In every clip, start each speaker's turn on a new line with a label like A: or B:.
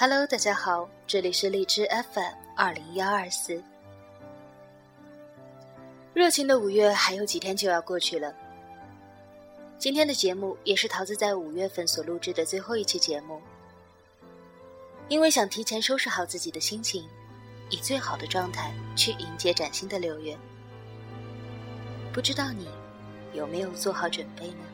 A: Hello，大家好，这里是荔枝 FM 二零幺二四。热情的五月还有几天就要过去了。今天的节目也是桃子在五月份所录制的最后一期节目，因为想提前收拾好自己的心情，以最好的状态去迎接崭新的六月。不知道你有没有做好准备呢？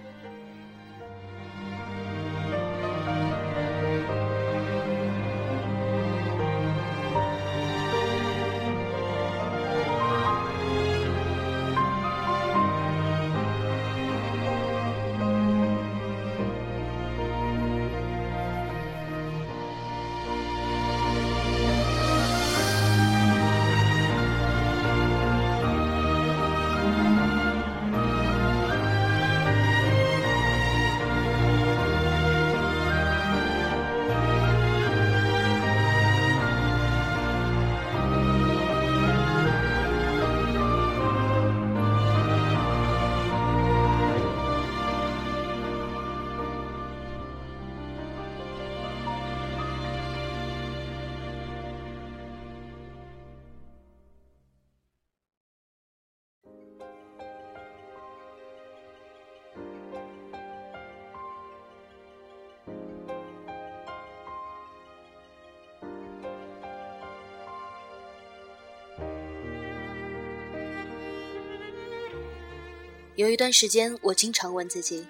A: 有一段时间，我经常问自己，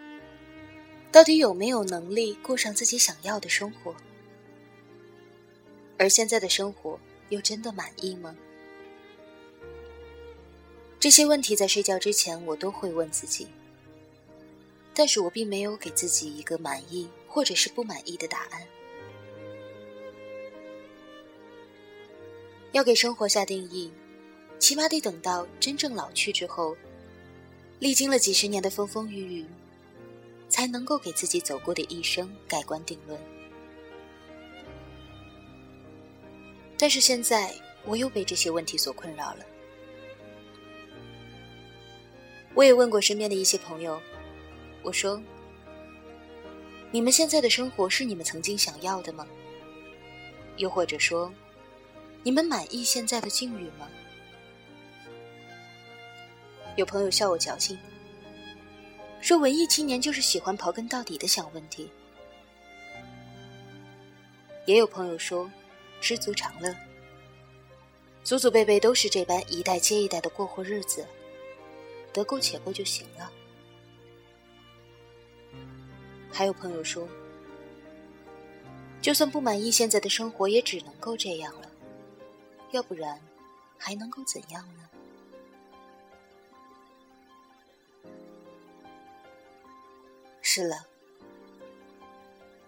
A: 到底有没有能力过上自己想要的生活？而现在的生活又真的满意吗？这些问题在睡觉之前我都会问自己，但是我并没有给自己一个满意或者是不满意的答案。要给生活下定义，起码得等到真正老去之后。历经了几十年的风风雨雨，才能够给自己走过的一生盖棺定论。但是现在，我又被这些问题所困扰了。我也问过身边的一些朋友，我说：“你们现在的生活是你们曾经想要的吗？又或者说，你们满意现在的境遇吗？”有朋友笑我矫情，说文艺青年就是喜欢刨根到底的想问题。也有朋友说，知足常乐，祖祖辈辈都是这般一代接一代的过活日子，得过且过就行了。还有朋友说，就算不满意现在的生活，也只能够这样了，要不然还能够怎样呢？是了，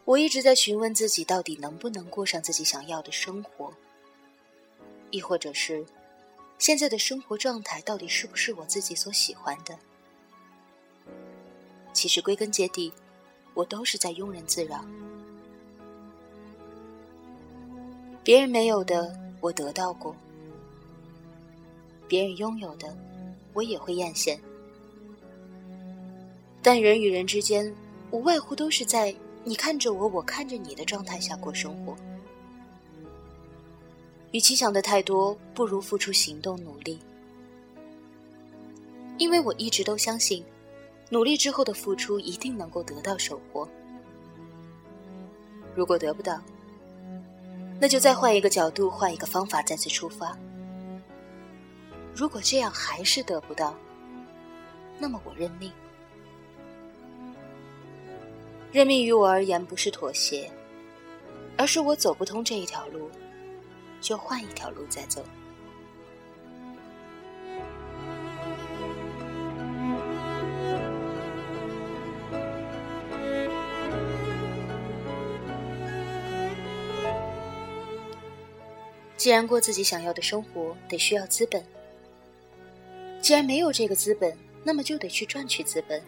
A: 我一直在询问自己，到底能不能过上自己想要的生活，亦或者是现在的生活状态到底是不是我自己所喜欢的？其实归根结底，我都是在庸人自扰。别人没有的，我得到过；别人拥有的，我也会艳羡。但人与人之间，无外乎都是在你看着我，我看着你的状态下过生活。与其想的太多，不如付出行动努力。因为我一直都相信，努力之后的付出一定能够得到收获。如果得不到，那就再换一个角度，换一个方法，再次出发。如果这样还是得不到，那么我认命。任命于我而言不是妥协而是我走不通这一条路就换一条路再走。既然过自己想要的生活得需要资本。既然没有这个资本那么就得去赚取资本。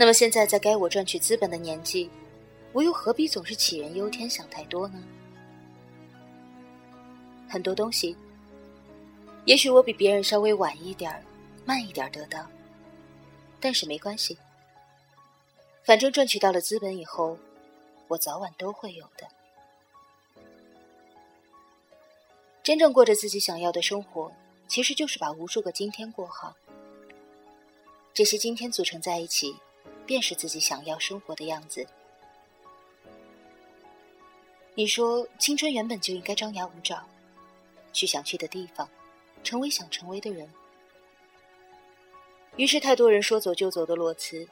A: 那么现在在该我赚取资本的年纪，我又何必总是杞人忧天，想太多呢？很多东西，也许我比别人稍微晚一点儿、慢一点儿得到，但是没关系，反正赚取到了资本以后，我早晚都会有的。真正过着自己想要的生活，其实就是把无数个今天过好。这些今天组成在一起，便是自己想要生活的样子。你说，青春原本就应该张牙舞爪。去想去的地方，成为想成为的人。于是，太多人说走就走的裸辞，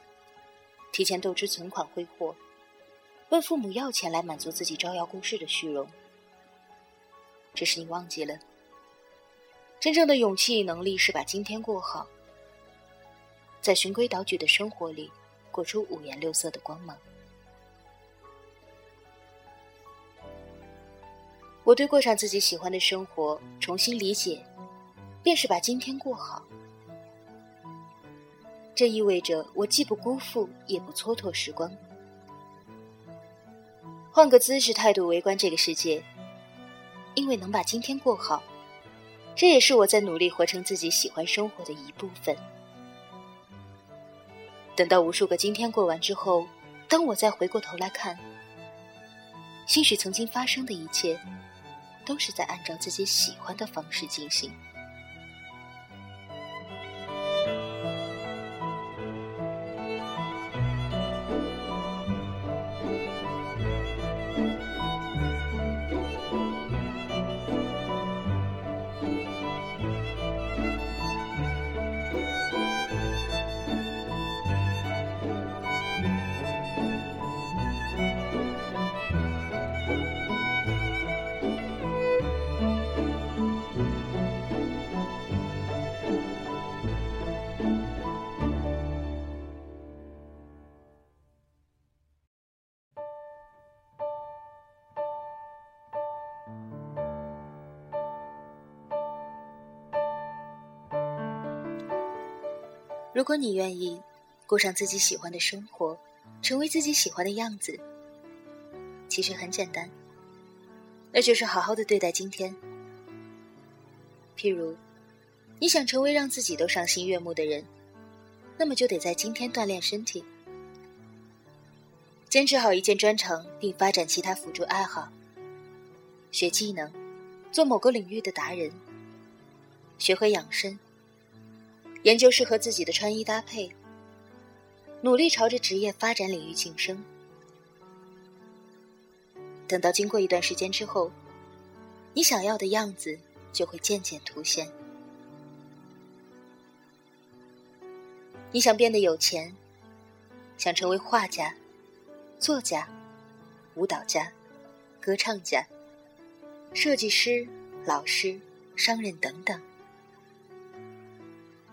A: 提前透支存款挥霍，问父母要钱来满足自己招摇过市的虚荣。只是你忘记了，真正的勇气与能力是把今天过好，在循规蹈矩的生活里活出五颜六色的光芒。我对过上自己喜欢的生活重新理解，便是把今天过好。这意味着我既不辜负，也不蹉跎时光。换个姿势、态度围观这个世界，因为能把今天过好，这也是我在努力活成自己喜欢生活的一部分。等到无数个今天过完之后，当我再回过头来看，兴许曾经发生的一切。都是在按照自己喜欢的方式进行。如果你愿意过上自己喜欢的生活，成为自己喜欢的样子，其实很简单，那就是好好的对待今天。譬如，你想成为让自己都赏心悦目的人，那么就得在今天锻炼身体，坚持好一件专长，并发展其他辅助爱好，学技能，做某个领域的达人，学会养生。研究适合自己的穿衣搭配，努力朝着职业发展领域晋升。等到经过一段时间之后，你想要的样子就会渐渐凸显。你想变得有钱，想成为画家、作家、舞蹈家、歌唱家、设计师、老师、商人等等。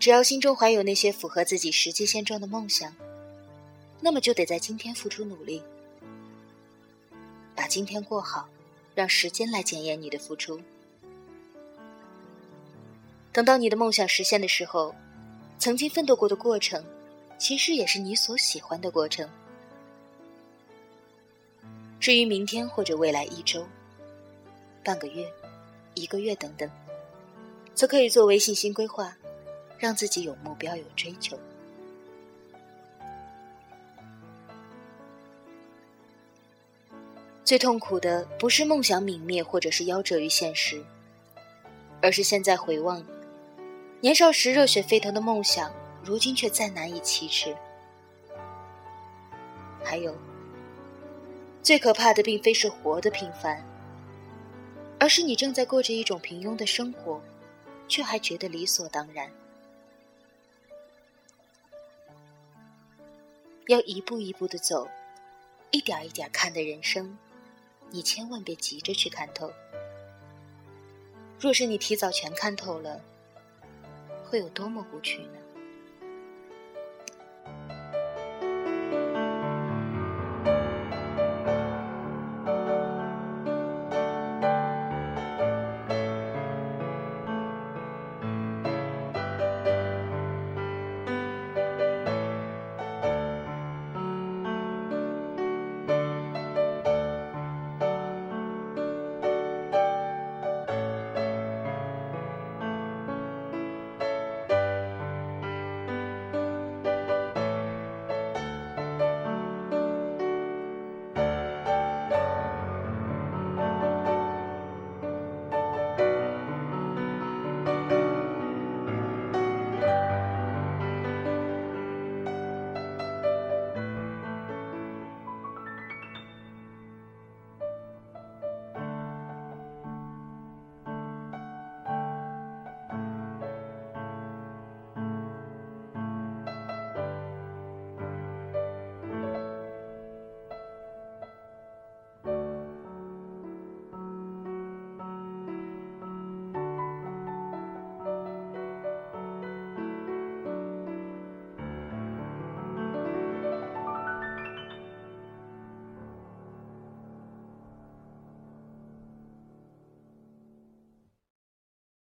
A: 只要心中怀有那些符合自己实际现状的梦想，那么就得在今天付出努力，把今天过好，让时间来检验你的付出。等到你的梦想实现的时候，曾经奋斗过的过程，其实也是你所喜欢的过程。至于明天或者未来一周、半个月、一个月等等，则可以作为信心规划。让自己有目标、有追求。最痛苦的不是梦想泯灭，或者是夭折于现实，而是现在回望，年少时热血沸腾的梦想，如今却再难以启齿。还有，最可怕的并非是活得平凡，而是你正在过着一种平庸的生活，却还觉得理所当然。要一步一步的走，一点一点看的人生，你千万别急着去看透。若是你提早全看透了，会有多么无趣呢？